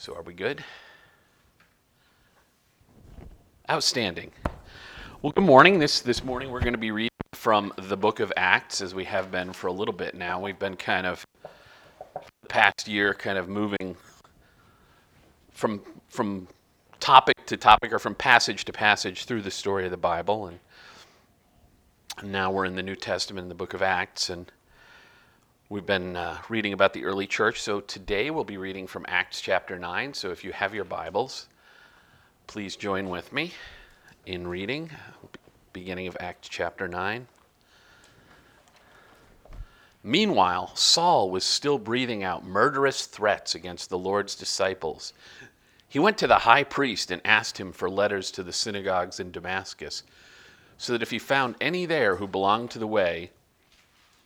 So, are we good? Outstanding. Well, good morning. This, this morning we're going to be reading from the book of Acts, as we have been for a little bit now. We've been kind of, the past year, kind of moving from, from topic to topic or from passage to passage through the story of the Bible. And, now we're in the New Testament in the book of Acts. And We've been uh, reading about the early church, so today we'll be reading from Acts chapter 9. So if you have your Bibles, please join with me in reading, beginning of Acts chapter 9. Meanwhile, Saul was still breathing out murderous threats against the Lord's disciples. He went to the high priest and asked him for letters to the synagogues in Damascus, so that if he found any there who belonged to the way,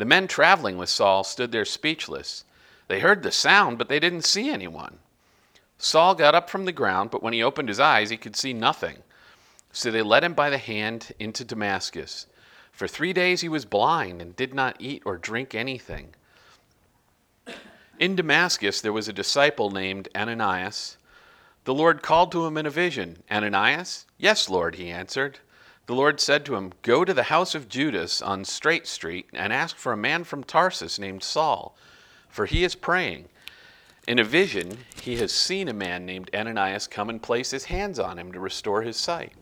The men traveling with Saul stood there speechless. They heard the sound, but they didn't see anyone. Saul got up from the ground, but when he opened his eyes, he could see nothing. So they led him by the hand into Damascus. For three days he was blind and did not eat or drink anything. In Damascus there was a disciple named Ananias. The Lord called to him in a vision Ananias? Yes, Lord, he answered. The Lord said to him, Go to the house of Judas on Straight Street and ask for a man from Tarsus named Saul, for he is praying. In a vision, he has seen a man named Ananias come and place his hands on him to restore his sight.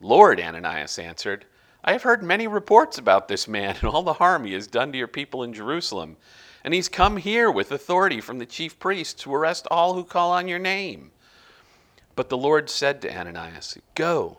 Lord, Ananias answered, I have heard many reports about this man and all the harm he has done to your people in Jerusalem. And he's come here with authority from the chief priests to arrest all who call on your name. But the Lord said to Ananias, Go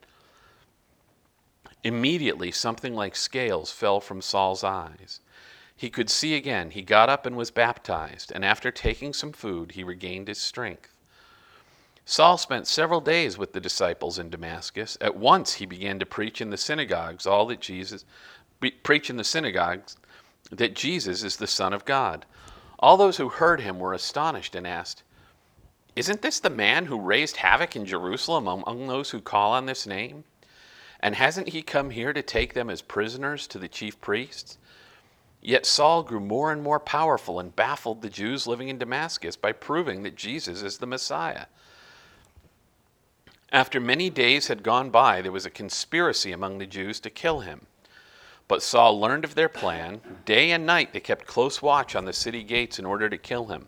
Immediately, something like scales fell from Saul's eyes. He could see again. He got up and was baptized, and after taking some food, he regained his strength. Saul spent several days with the disciples in Damascus. At once he began to preach in the synagogues all that Jesus preach in the synagogues that Jesus is the Son of God. All those who heard him were astonished and asked, Isn't this the man who raised havoc in Jerusalem among those who call on this name? And hasn't he come here to take them as prisoners to the chief priests? Yet Saul grew more and more powerful and baffled the Jews living in Damascus by proving that Jesus is the Messiah. After many days had gone by, there was a conspiracy among the Jews to kill him. But Saul learned of their plan. Day and night they kept close watch on the city gates in order to kill him.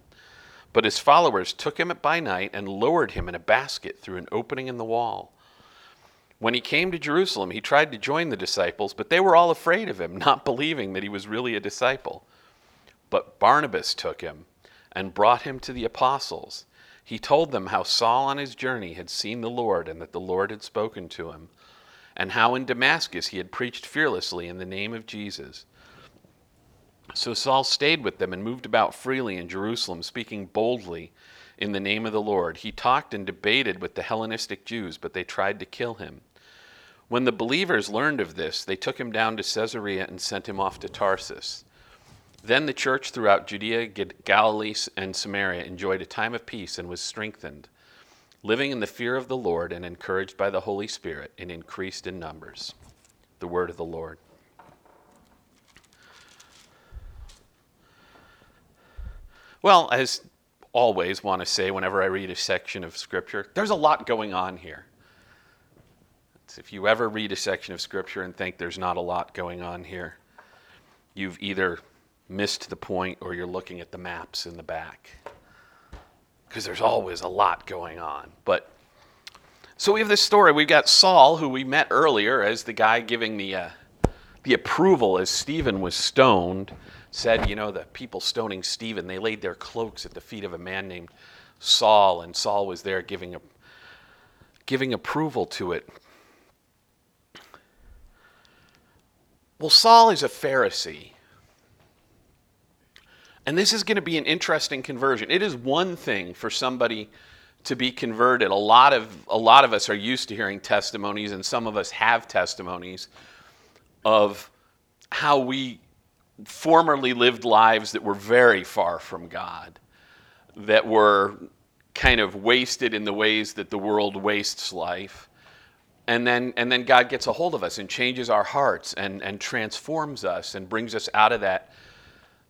But his followers took him by night and lowered him in a basket through an opening in the wall. When he came to Jerusalem, he tried to join the disciples, but they were all afraid of him, not believing that he was really a disciple. But Barnabas took him and brought him to the apostles. He told them how Saul on his journey had seen the Lord and that the Lord had spoken to him, and how in Damascus he had preached fearlessly in the name of Jesus. So Saul stayed with them and moved about freely in Jerusalem, speaking boldly in the name of the Lord. He talked and debated with the Hellenistic Jews, but they tried to kill him. When the believers learned of this, they took him down to Caesarea and sent him off to Tarsus. Then the church throughout Judea, Galilee, and Samaria enjoyed a time of peace and was strengthened, living in the fear of the Lord and encouraged by the Holy Spirit, and increased in numbers. The word of the Lord. Well, as always want to say whenever I read a section of Scripture, there's a lot going on here. If you ever read a section of Scripture and think there's not a lot going on here, you've either missed the point or you're looking at the maps in the back. Because there's always a lot going on. But So we have this story. We've got Saul, who we met earlier as the guy giving the, uh, the approval as Stephen was stoned, said, you know, the people stoning Stephen, they laid their cloaks at the feet of a man named Saul, and Saul was there giving, a, giving approval to it. Well, Saul is a Pharisee. And this is going to be an interesting conversion. It is one thing for somebody to be converted. A lot of a lot of us are used to hearing testimonies and some of us have testimonies of how we formerly lived lives that were very far from God, that were kind of wasted in the ways that the world wastes life. And then, and then God gets a hold of us and changes our hearts and, and transforms us and brings us out of that,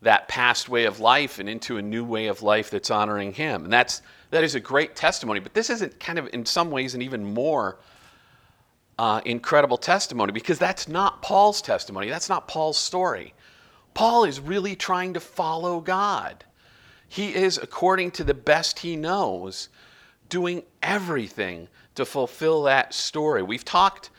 that past way of life and into a new way of life that's honoring Him. And that's, that is a great testimony. But this isn't kind of, in some ways, an even more uh, incredible testimony because that's not Paul's testimony. That's not Paul's story. Paul is really trying to follow God. He is, according to the best he knows, doing everything to fulfill that story. We've talked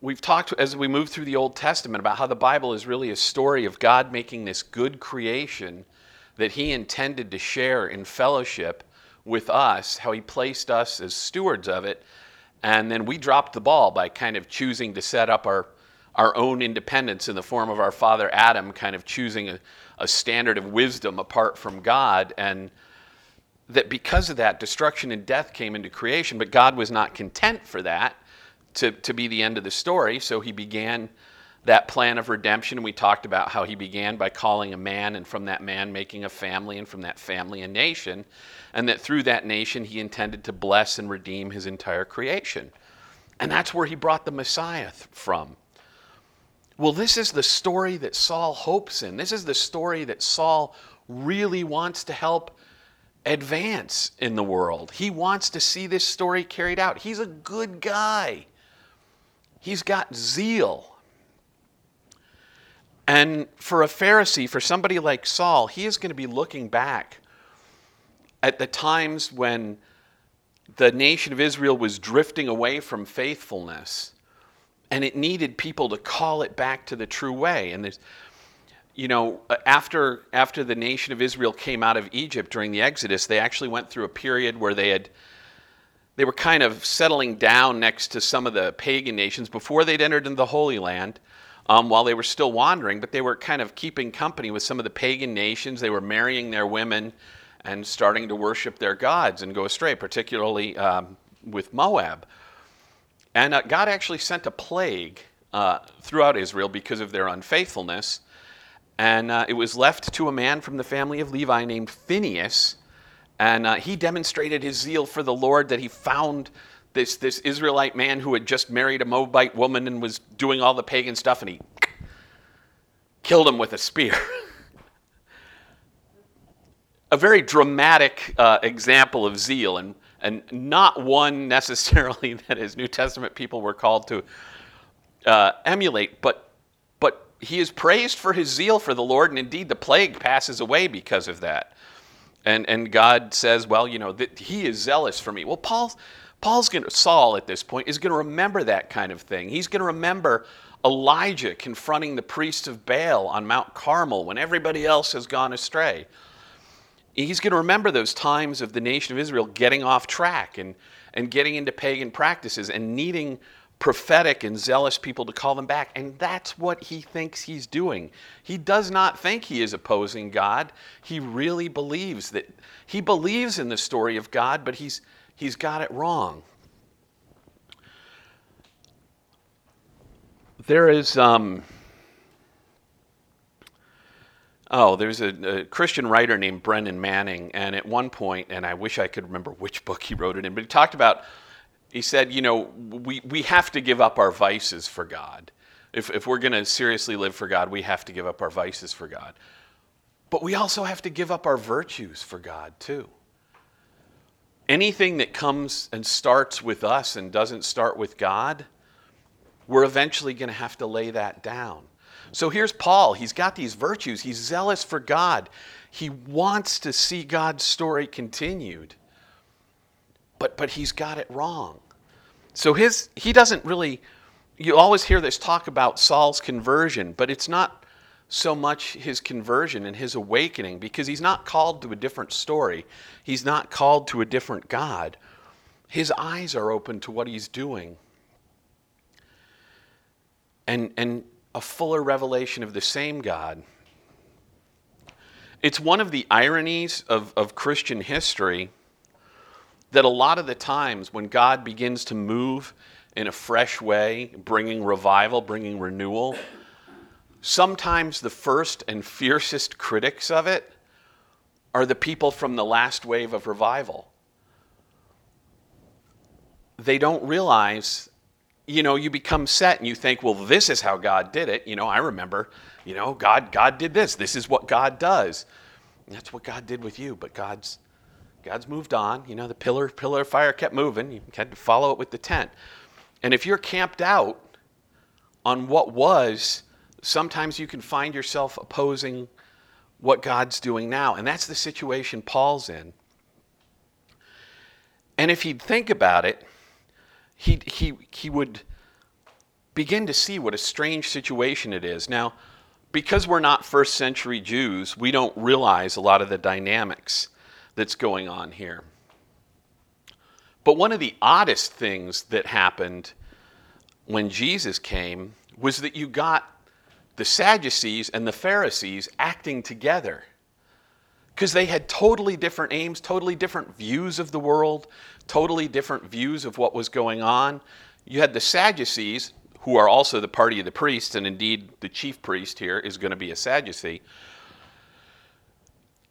we've talked as we move through the Old Testament about how the Bible is really a story of God making this good creation that he intended to share in fellowship with us, how he placed us as stewards of it, and then we dropped the ball by kind of choosing to set up our our own independence in the form of our father Adam kind of choosing a, a standard of wisdom apart from God and that because of that, destruction and death came into creation, but God was not content for that to, to be the end of the story. So he began that plan of redemption. We talked about how he began by calling a man, and from that man making a family, and from that family a nation, and that through that nation he intended to bless and redeem his entire creation. And that's where he brought the Messiah th- from. Well, this is the story that Saul hopes in. This is the story that Saul really wants to help advance in the world. He wants to see this story carried out. He's a good guy, he's got zeal. And for a Pharisee, for somebody like Saul, he is going to be looking back at the times when the nation of Israel was drifting away from faithfulness and it needed people to call it back to the true way. And there's you know, uh, after after the nation of Israel came out of Egypt during the Exodus, they actually went through a period where they had they were kind of settling down next to some of the pagan nations before they'd entered into the Holy Land. Um, while they were still wandering, but they were kind of keeping company with some of the pagan nations. They were marrying their women and starting to worship their gods and go astray, particularly um, with Moab. And uh, God actually sent a plague uh, throughout Israel because of their unfaithfulness. And uh, it was left to a man from the family of Levi named Phinehas. And uh, he demonstrated his zeal for the Lord that he found this, this Israelite man who had just married a Moabite woman and was doing all the pagan stuff, and he killed him with a spear. a very dramatic uh, example of zeal, and, and not one necessarily that his New Testament people were called to uh, emulate, but he is praised for his zeal for the Lord, and indeed the plague passes away because of that. And, and God says, well, you know, that he is zealous for me. Well, Paul's, Paul's going to, Saul at this point is going to remember that kind of thing. He's going to remember Elijah confronting the priests of Baal on Mount Carmel when everybody else has gone astray. He's going to remember those times of the nation of Israel getting off track and, and getting into pagan practices and needing prophetic and zealous people to call them back. And that's what he thinks he's doing. He does not think he is opposing God. He really believes that he believes in the story of God, but he's, he's got it wrong. There is, um, oh, there's a, a, Christian writer named Brennan Manning, and at one point, and I wish I could remember which book he wrote it in, but he talked about he said, you know, we, we have to give up our vices for God. If, if we're going to seriously live for God, we have to give up our vices for God. But we also have to give up our virtues for God, too. Anything that comes and starts with us and doesn't start with God, we're eventually going to have to lay that down. So here's Paul. He's got these virtues. He's zealous for God. He wants to see God's story continued. But, but he's got it wrong. So his he doesn't really you always hear this talk about Saul's conversion, but it's not so much his conversion and his awakening because he's not called to a different story. He's not called to a different God. His eyes are open to what he's doing. And, and a fuller revelation of the same God. It's one of the ironies of, of Christian history that a lot of the times when God begins to move in a fresh way, bringing revival, bringing renewal, sometimes the first and fiercest critics of it are the people from the last wave of revival. They don't realize, you know, you become set and you think, well, this is how God did it. You know, I remember, you know, God, God did this. This is what God does. That's what God did with you, but God's God's moved on. You know, the pillar, pillar of fire kept moving. You had to follow it with the tent. And if you're camped out on what was, sometimes you can find yourself opposing what God's doing now. And that's the situation Paul's in. And if he'd think about it, he, he, he would begin to see what a strange situation it is. Now, because we're not first century Jews, we don't realize a lot of the dynamics that's going on here. But one of the oddest things that happened when Jesus came was that you got the Sadducees and the Pharisees acting together. Because they had totally different aims, totally different views of the world, totally different views of what was going on. You had the Sadducees, who are also the party of the priests, and indeed the chief priest here is going to be a Sadducee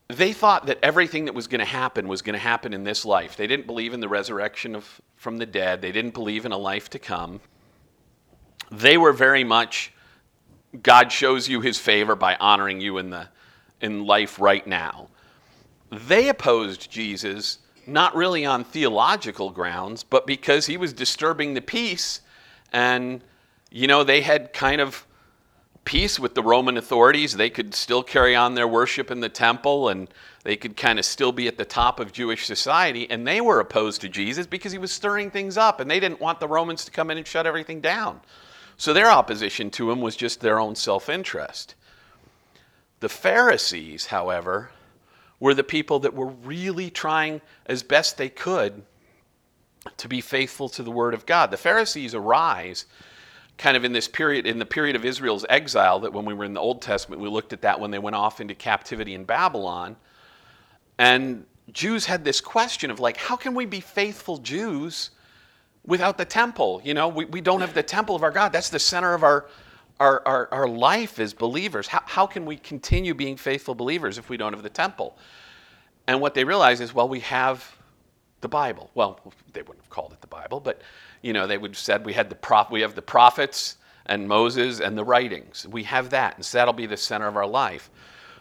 they thought that everything that was going to happen was going to happen in this life. They didn't believe in the resurrection of, from the dead, they didn't believe in a life to come. They were very much God shows you his favor by honoring you in, the, in life right now. They opposed Jesus not really on theological grounds, but because he was disturbing the peace. And, you know, they had kind of peace with the Roman authorities. They could still carry on their worship in the temple and they could kind of still be at the top of Jewish society. And they were opposed to Jesus because he was stirring things up and they didn't want the Romans to come in and shut everything down. So their opposition to him was just their own self interest. The Pharisees, however, were the people that were really trying as best they could to be faithful to the Word of God. The Pharisees arise kind of in this period, in the period of Israel's exile, that when we were in the Old Testament, we looked at that when they went off into captivity in Babylon. And Jews had this question of like, how can we be faithful Jews without the temple? You know, we, we don't have the temple of our God. That's the center of our, our, our, our life as believers. How, how can we continue being faithful believers if we don't have the temple? And what they realize is, well, we have the Bible. Well, they wouldn't have called it the Bible, but you know, they would have said we had the prop, we have the prophets and Moses and the writings. We have that, and so that'll be the center of our life.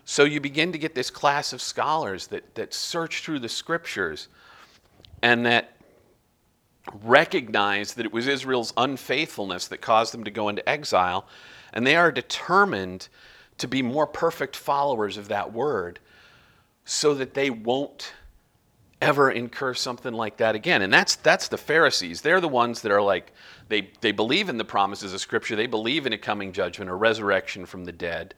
So you begin to get this class of scholars that, that search through the scriptures and that recognize that it was Israel's unfaithfulness that caused them to go into exile, and they are determined to be more perfect followers of that word so that they won't ever incur something like that again. And that's that's the Pharisees. They're the ones that are like they they believe in the promises of scripture. They believe in a coming judgment, a resurrection from the dead.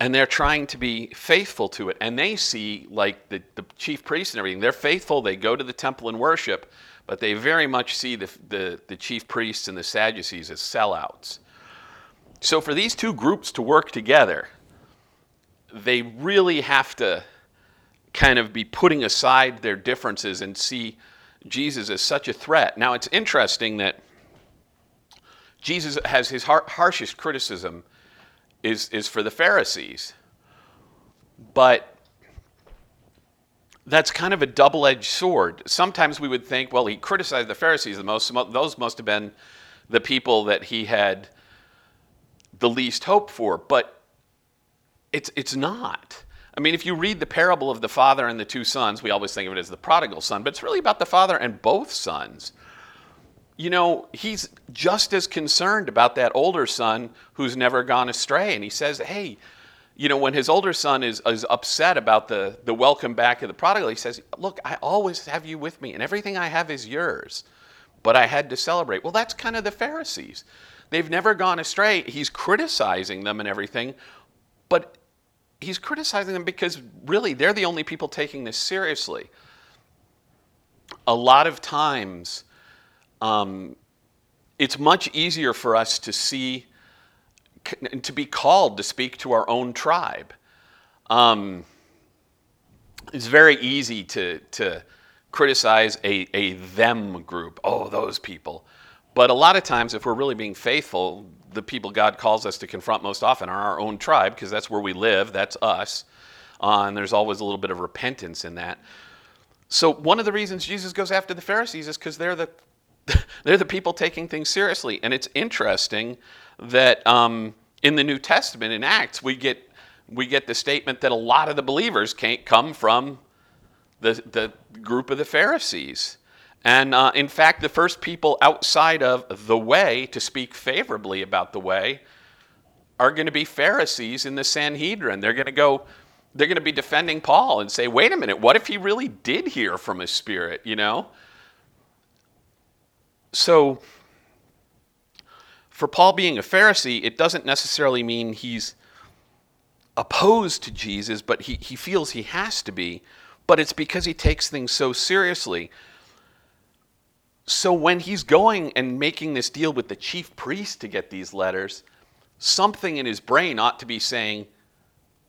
And they're trying to be faithful to it. And they see like the, the chief priests and everything, they're faithful, they go to the temple and worship, but they very much see the, the, the chief priests and the Sadducees as sellouts. So for these two groups to work together, they really have to kind of be putting aside their differences and see Jesus as such a threat. Now, it's interesting that Jesus has his har- harshest criticism is, is for the Pharisees. But that's kind of a double edged sword. Sometimes we would think, well, he criticized the Pharisees the most. Those must have been the people that he had the least hope for. But it's, it's not. I mean, if you read the parable of the father and the two sons, we always think of it as the prodigal son, but it's really about the father and both sons. You know, he's just as concerned about that older son who's never gone astray. And he says, hey, you know, when his older son is, is upset about the, the welcome back of the prodigal, he says, Look, I always have you with me, and everything I have is yours. but I had to celebrate. Well, that's kind of the Pharisees. They've never gone astray. He's criticizing them and everything, but he's criticizing them because really they're the only people taking this seriously. A lot of times, um, it's much easier for us to see, to be called to speak to our own tribe. Um, it's very easy to, to criticize a, a them group. Oh, those people. But a lot of times, if we're really being faithful, the people God calls us to confront most often are our own tribe, because that's where we live, that's us. Uh, and there's always a little bit of repentance in that. So, one of the reasons Jesus goes after the Pharisees is because they're the, they're the people taking things seriously. And it's interesting that um, in the New Testament, in Acts, we get we get the statement that a lot of the believers can't come from the, the group of the Pharisees. And uh, in fact, the first people outside of the way to speak favorably about the way are going to be Pharisees in the Sanhedrin. They're going to go, they're going to be defending Paul and say, wait a minute, what if he really did hear from his spirit, you know? So, for Paul being a Pharisee, it doesn't necessarily mean he's opposed to Jesus, but he, he feels he has to be. But it's because he takes things so seriously. So when he's going and making this deal with the chief priest to get these letters, something in his brain ought to be saying,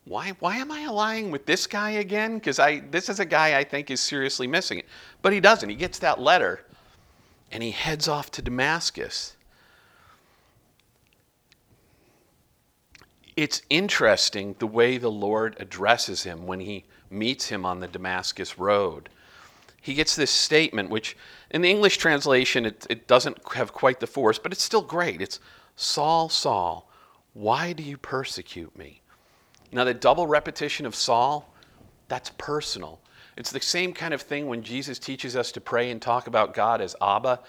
why, why am I allying with this guy again? Because I this is a guy I think is seriously missing it. But he doesn't. He gets that letter and he heads off to Damascus. it's interesting the way the Lord addresses him when he meets him on the Damascus road. He gets this statement, which in the English translation, it, it doesn't have quite the force, but it's still great. It's Saul, Saul, why do you persecute me? Now, the double repetition of Saul, that's personal. It's the same kind of thing when Jesus teaches us to pray and talk about God as Abba.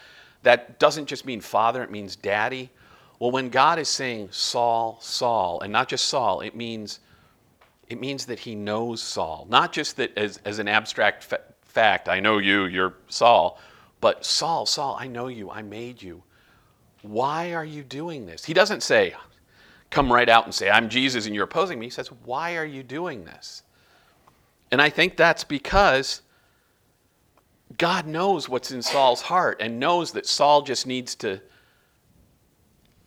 That doesn't just mean father, it means daddy. Well, when God is saying Saul, Saul, and not just Saul, it means it means that he knows Saul. Not just that as, as an abstract fact, I know you, you're Saul, but Saul, Saul, I know you, I made you. Why are you doing this? He doesn't say, come right out and say, I'm Jesus and you're opposing me. He says, Why are you doing this? And I think that's because God knows what's in Saul's heart and knows that Saul just needs to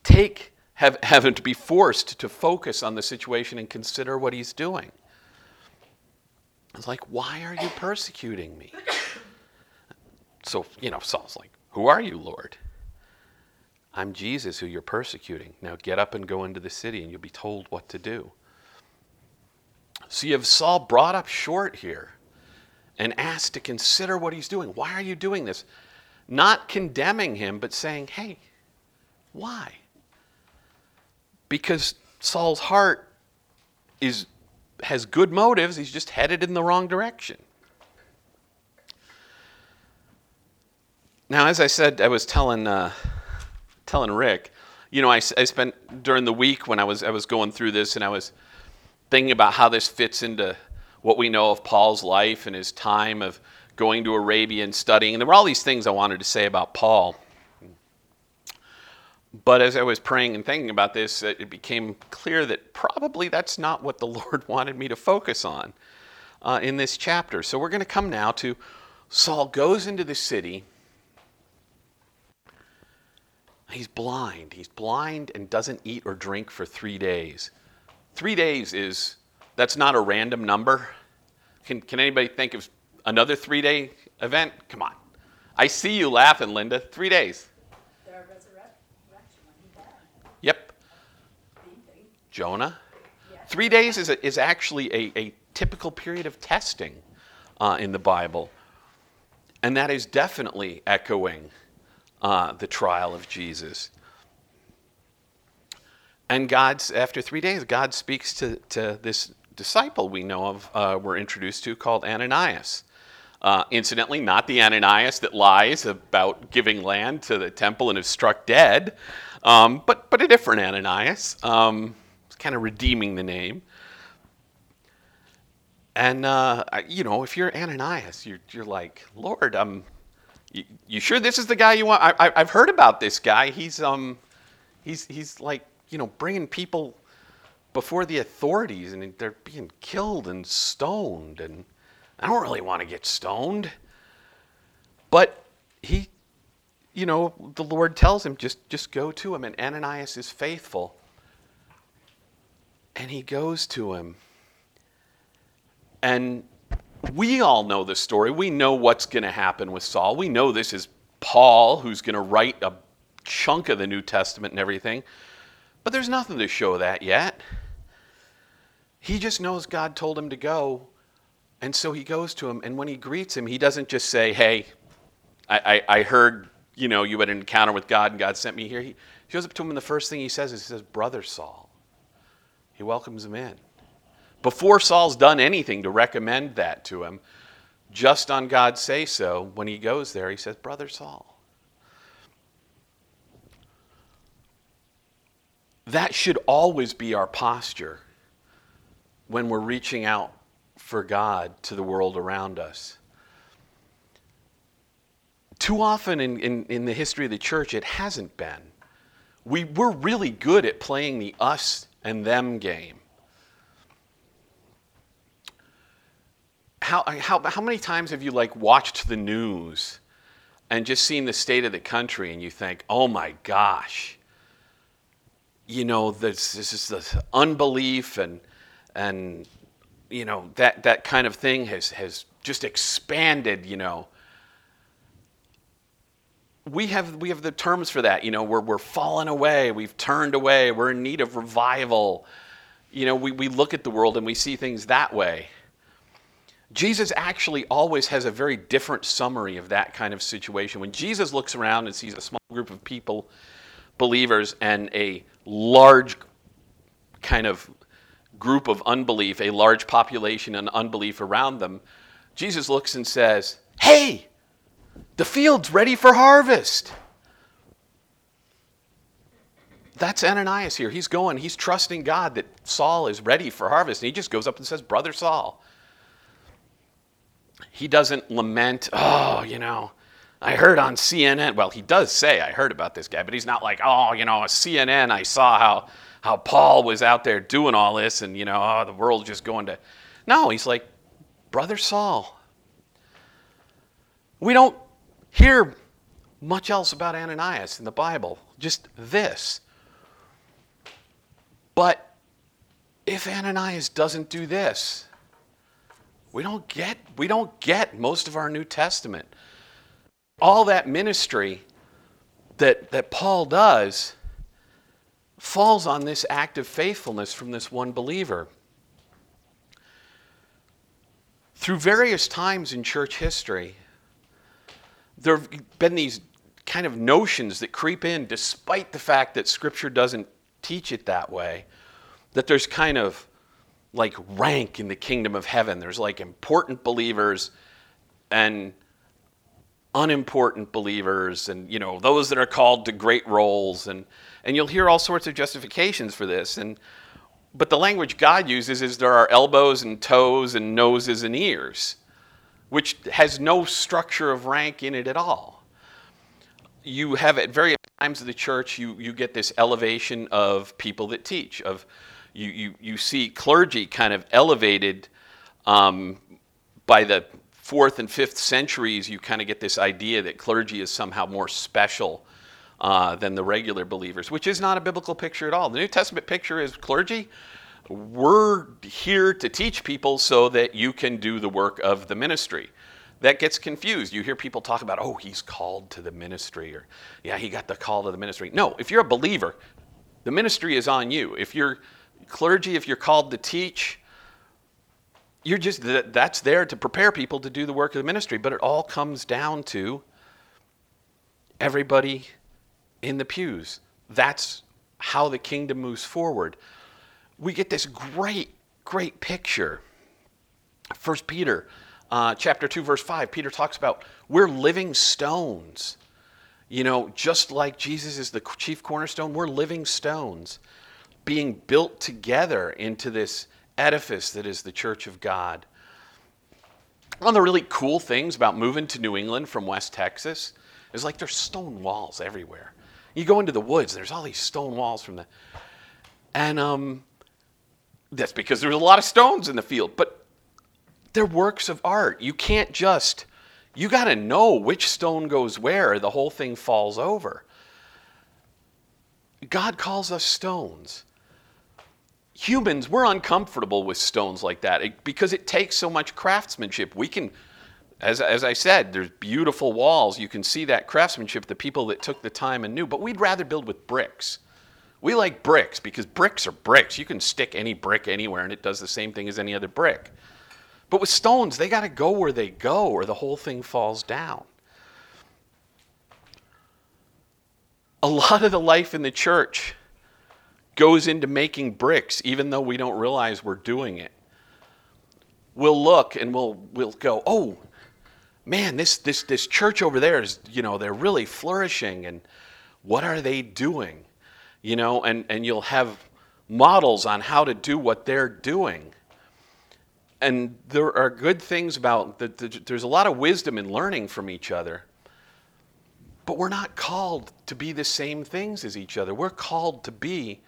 take, have, have him to be forced to focus on the situation and consider what he's doing. It's like, why are you persecuting me? So, you know, Saul's like, Who are you, Lord? I'm Jesus who you're persecuting. Now get up and go into the city and you'll be told what to do. So you have Saul brought up short here and asked to consider what he's doing. Why are you doing this? Not condemning him, but saying, Hey, why? because Saul's heart is has good motives, he's just headed in the wrong direction. Now, as I said, I was telling uh, telling Rick, you know, I, I spent during the week when I was I was going through this, and I was thinking about how this fits into what we know of Paul's life and his time of going to Arabia and studying. And there were all these things I wanted to say about Paul. But as I was praying and thinking about this, it became clear that probably that's not what the Lord wanted me to focus on uh, in this chapter. So we're going to come now to Saul goes into the city. He's blind. He's blind and doesn't eat or drink for three days. Three days is, that's not a random number. Can, can anybody think of another three day event? Come on. I see you laughing, Linda. Three days. Jonah. Three days is, a, is actually a, a typical period of testing uh, in the Bible. And that is definitely echoing uh, the trial of Jesus. And God's, after three days, God speaks to, to this disciple we know of, uh, we're introduced to, called Ananias. Uh, incidentally, not the Ananias that lies about giving land to the temple and is struck dead, um, but, but a different Ananias. Um, kind of redeeming the name. And, uh, you know, if you're Ananias, you're, you're like, Lord, I'm, you, you sure this is the guy you want? I, I, I've heard about this guy. He's um, he's he's like you know bringing people before the authorities, and they're being killed and stoned, and I don't really want to get stoned. But he, you know, the Lord tells him just just go to him, and Ananias is faithful, and he goes to him, and we all know the story. We know what's going to happen with Saul. We know this is Paul who's going to write a chunk of the New Testament and everything. But there's nothing to show that yet. He just knows God told him to go. And so he goes to him. And when he greets him, he doesn't just say, Hey, I, I, I heard you know you had an encounter with God and God sent me here. He goes up to him and the first thing he says is, He says, Brother Saul. He welcomes him in before Saul's done anything to recommend that to him, just on God's say so, when he goes there, he says, Brother Saul. That should always be our posture when we're reaching out for God to the world around us. Too often in, in, in the history of the church, it hasn't been. We, we're really good at playing the us and them game. how, how, how many times have you like watched the news and just seen the state of the country and you think, oh my gosh, you know, this, this is the unbelief and, and you know, that, that kind of thing has, has just expanded, you know. We have, we have the terms for that, you know, we're, we're fallen away, we've turned away, we're in need of revival. You know, we, we look at the world and we see things that way. Jesus actually always has a very different summary of that kind of situation. When Jesus looks around and sees a small group of people, believers, and a large kind of group of unbelief, a large population and unbelief around them, Jesus looks and says, Hey, the field's ready for harvest. That's Ananias here. He's going, he's trusting God that Saul is ready for harvest. And he just goes up and says, Brother Saul, he doesn't lament, oh, you know, I heard on CNN. Well, he does say, I heard about this guy, but he's not like, oh, you know, a CNN, I saw how, how Paul was out there doing all this and, you know, oh, the world's just going to. No, he's like, Brother Saul. We don't hear much else about Ananias in the Bible, just this. But if Ananias doesn't do this, we don't get we don't get most of our New Testament. All that ministry that that Paul does falls on this act of faithfulness from this one believer. Through various times in church history, there have been these kind of notions that creep in despite the fact that Scripture doesn't teach it that way, that there's kind of like rank in the kingdom of heaven. There's like important believers and unimportant believers and you know those that are called to great roles. And and you'll hear all sorts of justifications for this. And but the language God uses is there are elbows and toes and noses and ears which has no structure of rank in it at all you have at various times of the church you you get this elevation of people that teach of you, you, you see clergy kind of elevated um, by the fourth and fifth centuries. You kind of get this idea that clergy is somehow more special uh, than the regular believers, which is not a biblical picture at all. The New Testament picture is clergy. We're here to teach people so that you can do the work of the ministry that gets confused. You hear people talk about, oh, he's called to the ministry, or yeah, he got the call to the ministry. No, if you're a believer, the ministry is on you. If you're clergy, if you're called to teach, you're just that's there to prepare people to do the work of the ministry. But it all comes down to everybody in the pews. That's how the kingdom moves forward. We get this great, great picture. First Peter, uh, chapter two, verse five. Peter talks about we're living stones. You know, just like Jesus is the chief cornerstone, we're living stones being built together into this edifice that is the church of God. One of the really cool things about moving to New England from West Texas is like there's stone walls everywhere. You go into the woods, there's all these stone walls from the, and um, that's because there's a lot of stones in the field. But they're works of art. You can't just, you got to know which stone goes where, the whole thing falls over. God calls us stones. Humans, we're uncomfortable with stones like that because it takes so much craftsmanship. We can, as, as I said, there's beautiful walls. You can see that craftsmanship, the people that took the time and knew, but we'd rather build with bricks. We like bricks because bricks are bricks. You can stick any brick anywhere and it does the same thing as any other brick. But with stones, they got to go where they go or the whole thing falls down. A lot of the life in the church goes into making bricks, even though we don't realize we're doing it. We'll look and we'll, we'll go, oh, man, this, this, this church over there is, you know, they're really flourishing. And what are they doing? You know, and, and you'll have models on how to do what they're doing. And there are good things about that. There's a lot of wisdom in learning from each other. But we're not called to be the same things as each other. We're called to be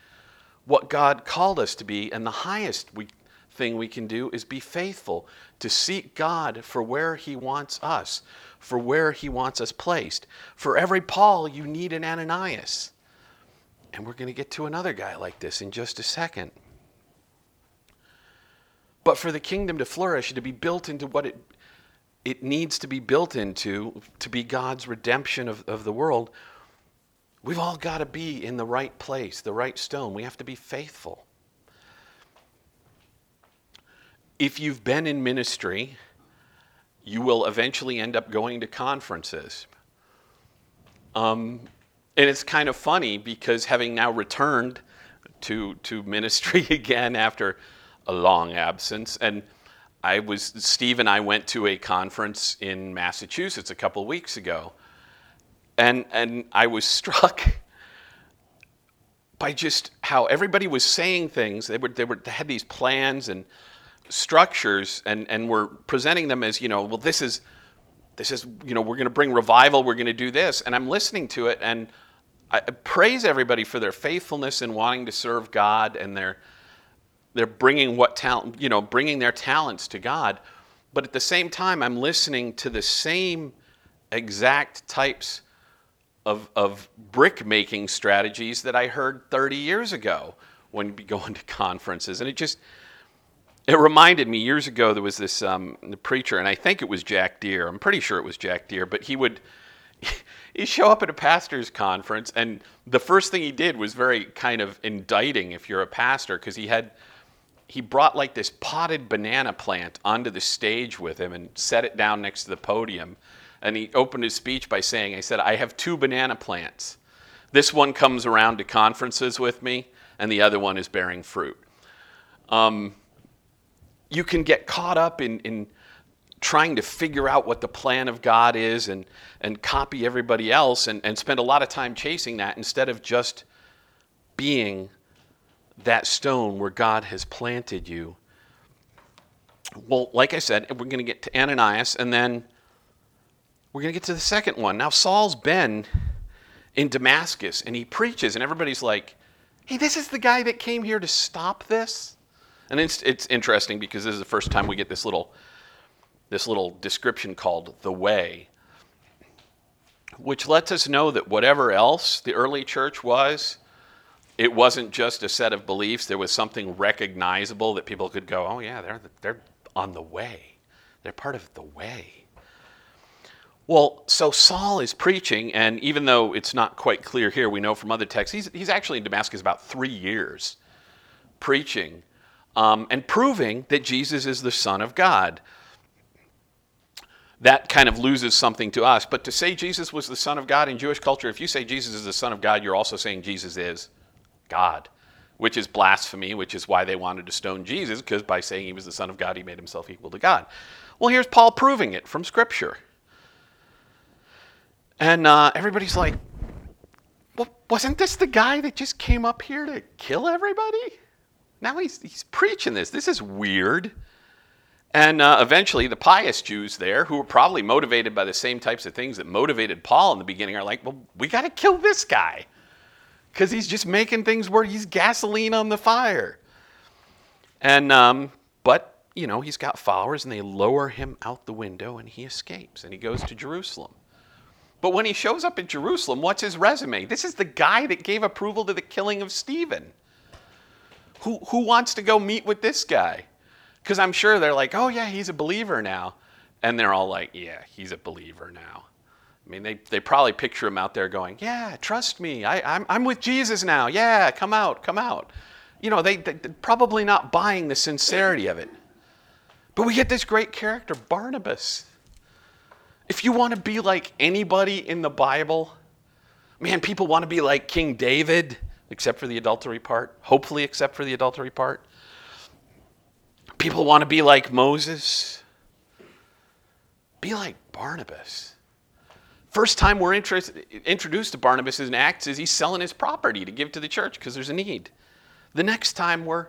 what God called us to be, and the highest we, thing we can do is be faithful to seek God for where He wants us, for where He wants us placed. For every Paul, you need an Ananias. And we're going to get to another guy like this in just a second. But for the kingdom to flourish, to be built into what it, it needs to be built into, to be God's redemption of, of the world, We've all got to be in the right place, the right stone. We have to be faithful. If you've been in ministry, you will eventually end up going to conferences. Um, and it's kind of funny because having now returned to, to ministry again after a long absence, and I was, Steve and I went to a conference in Massachusetts a couple weeks ago and, and I was struck by just how everybody was saying things. They, were, they, were, they had these plans and structures and, and were presenting them as, you know, well, this is, this is, you know, we're going to bring revival, we're going to do this. And I'm listening to it and I praise everybody for their faithfulness in wanting to serve God and their, they're bringing what talent, you know, bringing their talents to God. But at the same time, I'm listening to the same exact types of, of brick making strategies that I heard 30 years ago when you'd be going to conferences. And it just, it reminded me years ago there was this um, preacher, and I think it was Jack Deere. I'm pretty sure it was Jack Deere, but he would he show up at a pastor's conference, and the first thing he did was very kind of indicting if you're a pastor, because he had he brought like this potted banana plant onto the stage with him and set it down next to the podium and he opened his speech by saying, I said, I have two banana plants. This one comes around to conferences with me, and the other one is bearing fruit. Um, you can get caught up in, in trying to figure out what the plan of God is and, and copy everybody else and, and spend a lot of time chasing that instead of just being that stone where God has planted you. Well, like I said, we're going to get to Ananias and then we're going to get to the second one. Now, Saul's been in Damascus and he preaches, and everybody's like, hey, this is the guy that came here to stop this? And it's, it's interesting because this is the first time we get this little, this little description called the way, which lets us know that whatever else the early church was, it wasn't just a set of beliefs. There was something recognizable that people could go, oh, yeah, they're, they're on the way. They're part of the way. Well, so Saul is preaching, and even though it's not quite clear here, we know from other texts, he's, he's actually in Damascus about three years preaching um, and proving that Jesus is the Son of God. That kind of loses something to us. But to say Jesus was the Son of God in Jewish culture, if you say Jesus is the Son of God, you're also saying Jesus is God, which is blasphemy, which is why they wanted to stone Jesus, because by saying he was the Son of God, he made himself equal to God. Well, here's Paul proving it from Scripture. And uh, everybody's like, well, wasn't this the guy that just came up here to kill everybody? Now he's, he's preaching this. This is weird. And uh, eventually, the pious Jews there, who were probably motivated by the same types of things that motivated Paul in the beginning, are like, well, we got to kill this guy because he's just making things where he's gasoline on the fire. And, um, but, you know, he's got followers and they lower him out the window and he escapes and he goes to Jerusalem. But when he shows up in Jerusalem, what's his resume? This is the guy that gave approval to the killing of Stephen. Who, who wants to go meet with this guy? Because I'm sure they're like, oh, yeah, he's a believer now. And they're all like, yeah, he's a believer now. I mean, they, they probably picture him out there going, yeah, trust me. I, I'm, I'm with Jesus now. Yeah, come out, come out. You know, they, they, they're probably not buying the sincerity of it. But we get this great character, Barnabas. If you want to be like anybody in the Bible, man, people want to be like King David, except for the adultery part, hopefully, except for the adultery part. People want to be like Moses. Be like Barnabas. First time we're introduced to Barnabas in Acts is he's selling his property to give to the church because there's a need. The next time we're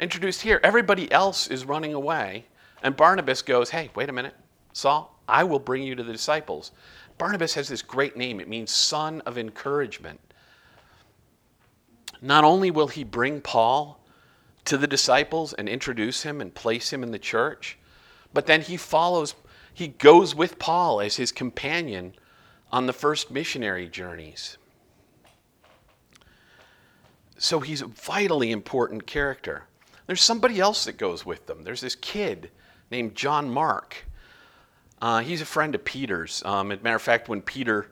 introduced here, everybody else is running away, and Barnabas goes, Hey, wait a minute, Saul, I will bring you to the disciples. Barnabas has this great name, it means son of encouragement. Not only will he bring Paul to the disciples and introduce him and place him in the church. But then he follows, he goes with Paul as his companion on the first missionary journeys. So he's a vitally important character. There's somebody else that goes with them. There's this kid named John Mark. Uh, he's a friend of Peter's. Um, as a matter of fact, when Peter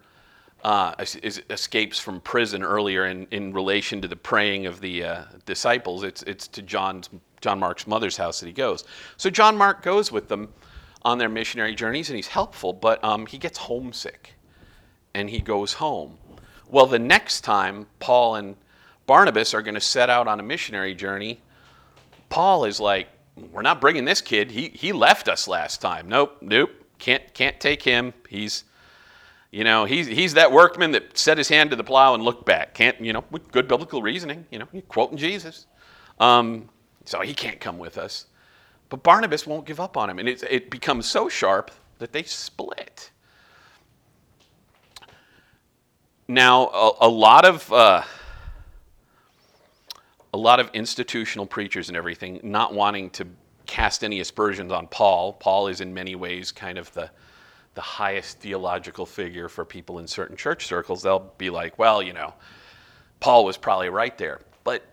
uh, is, escapes from prison earlier in, in relation to the praying of the uh, disciples. It's, it's to John's, John Mark's mother's house that he goes. So John Mark goes with them on their missionary journeys and he's helpful, but um, he gets homesick and he goes home. Well, the next time Paul and Barnabas are going to set out on a missionary journey, Paul is like, We're not bringing this kid. He, he left us last time. Nope, nope, can't, can't take him. He's you know, he's, he's that workman that set his hand to the plow and looked back. Can't, you know, with good biblical reasoning, you know, quoting Jesus. Um, so he can't come with us. But Barnabas won't give up on him. And it, it becomes so sharp that they split. Now, a, a lot of. Uh, a lot of institutional preachers and everything not wanting to cast any aspersions on Paul. Paul is in many ways kind of the, the highest theological figure for people in certain church circles, they'll be like, well, you know, Paul was probably right there. But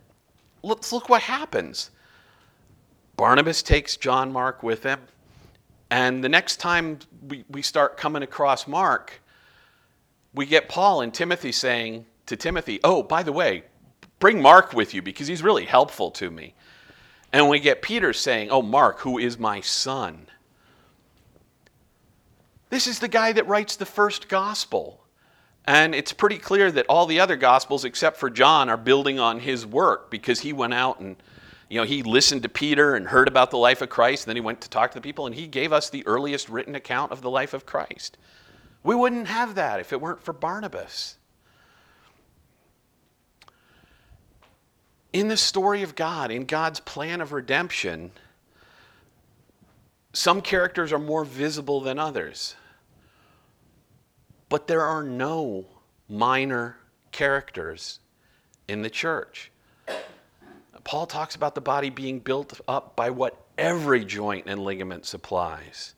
let's look what happens. Barnabas takes John Mark with him, and the next time we, we start coming across Mark, we get Paul and Timothy saying to Timothy, Oh, by the way, bring Mark with you because he's really helpful to me. And we get Peter saying, Oh, Mark, who is my son. This is the guy that writes the first gospel. And it's pretty clear that all the other gospels, except for John, are building on his work because he went out and you know, he listened to Peter and heard about the life of Christ, and then he went to talk to the people, and he gave us the earliest written account of the life of Christ. We wouldn't have that if it weren't for Barnabas. In the story of God, in God's plan of redemption, some characters are more visible than others. But there are no minor characters in the church. Paul talks about the body being built up by what every joint and ligament supplies.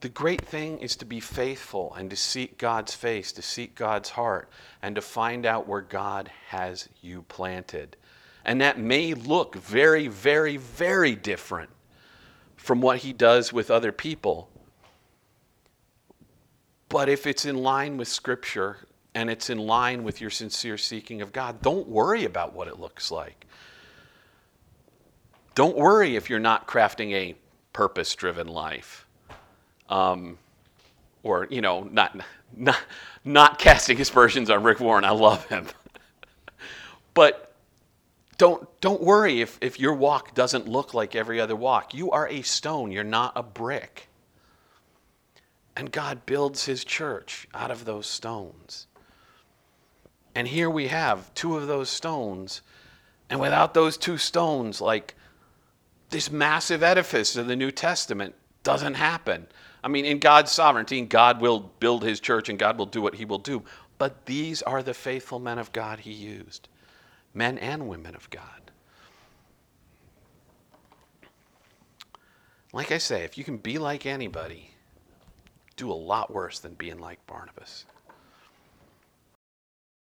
The great thing is to be faithful and to seek God's face, to seek God's heart, and to find out where God has you planted. And that may look very, very, very different from what He does with other people. But if it's in line with Scripture and it's in line with your sincere seeking of God, don't worry about what it looks like. Don't worry if you're not crafting a purpose driven life. Um, or, you know, not, not, not casting aspersions on Rick Warren. I love him. but don't, don't worry if, if your walk doesn't look like every other walk. You are a stone, you're not a brick. And God builds his church out of those stones. And here we have two of those stones. And without those two stones, like this massive edifice of the New Testament doesn't happen. I mean, in God's sovereignty, God will build his church and God will do what he will do. But these are the faithful men of God he used men and women of God. Like I say, if you can be like anybody, do a lot worse than being like Barnabas.